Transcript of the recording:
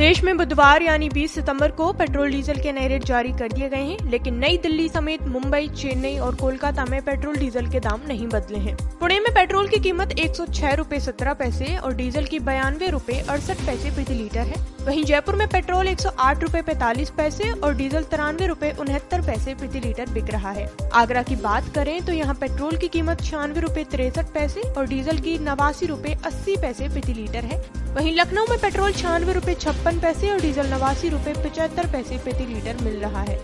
देश में बुधवार यानी 20 सितंबर को पेट्रोल डीजल के नए रेट जारी कर दिए गए हैं, लेकिन नई दिल्ली समेत मुंबई, चेन्नई और कोलकाता में पेट्रोल डीजल के दाम नहीं बदले हैं। पुणे में पेट्रोल की कीमत एक सौ सत्रह पैसे और डीजल की बयानवे रूपए अड़सठ पैसे प्रति लीटर है। वहीं जयपुर में पेट्रोल एक सौ आठ रूपए पैतालीस पैसे और डीजल तिरानवे रूपए उनहत्तर पैसे प्रति लीटर बिक रहा है। आगरा की बात करें तो यहाँ पेट्रोल की कीमत छियानवे रूपए तिरसठ पैसे और डीजल की नवासी रूपए अस्सी पैसे प्रति लीटर है। वहीं लखनऊ में पेट्रोल छियानवे रूपए छप्पन पैसे और डीजल नवासी रूपए पचहत्तर पैसे प्रति लीटर मिल रहा है।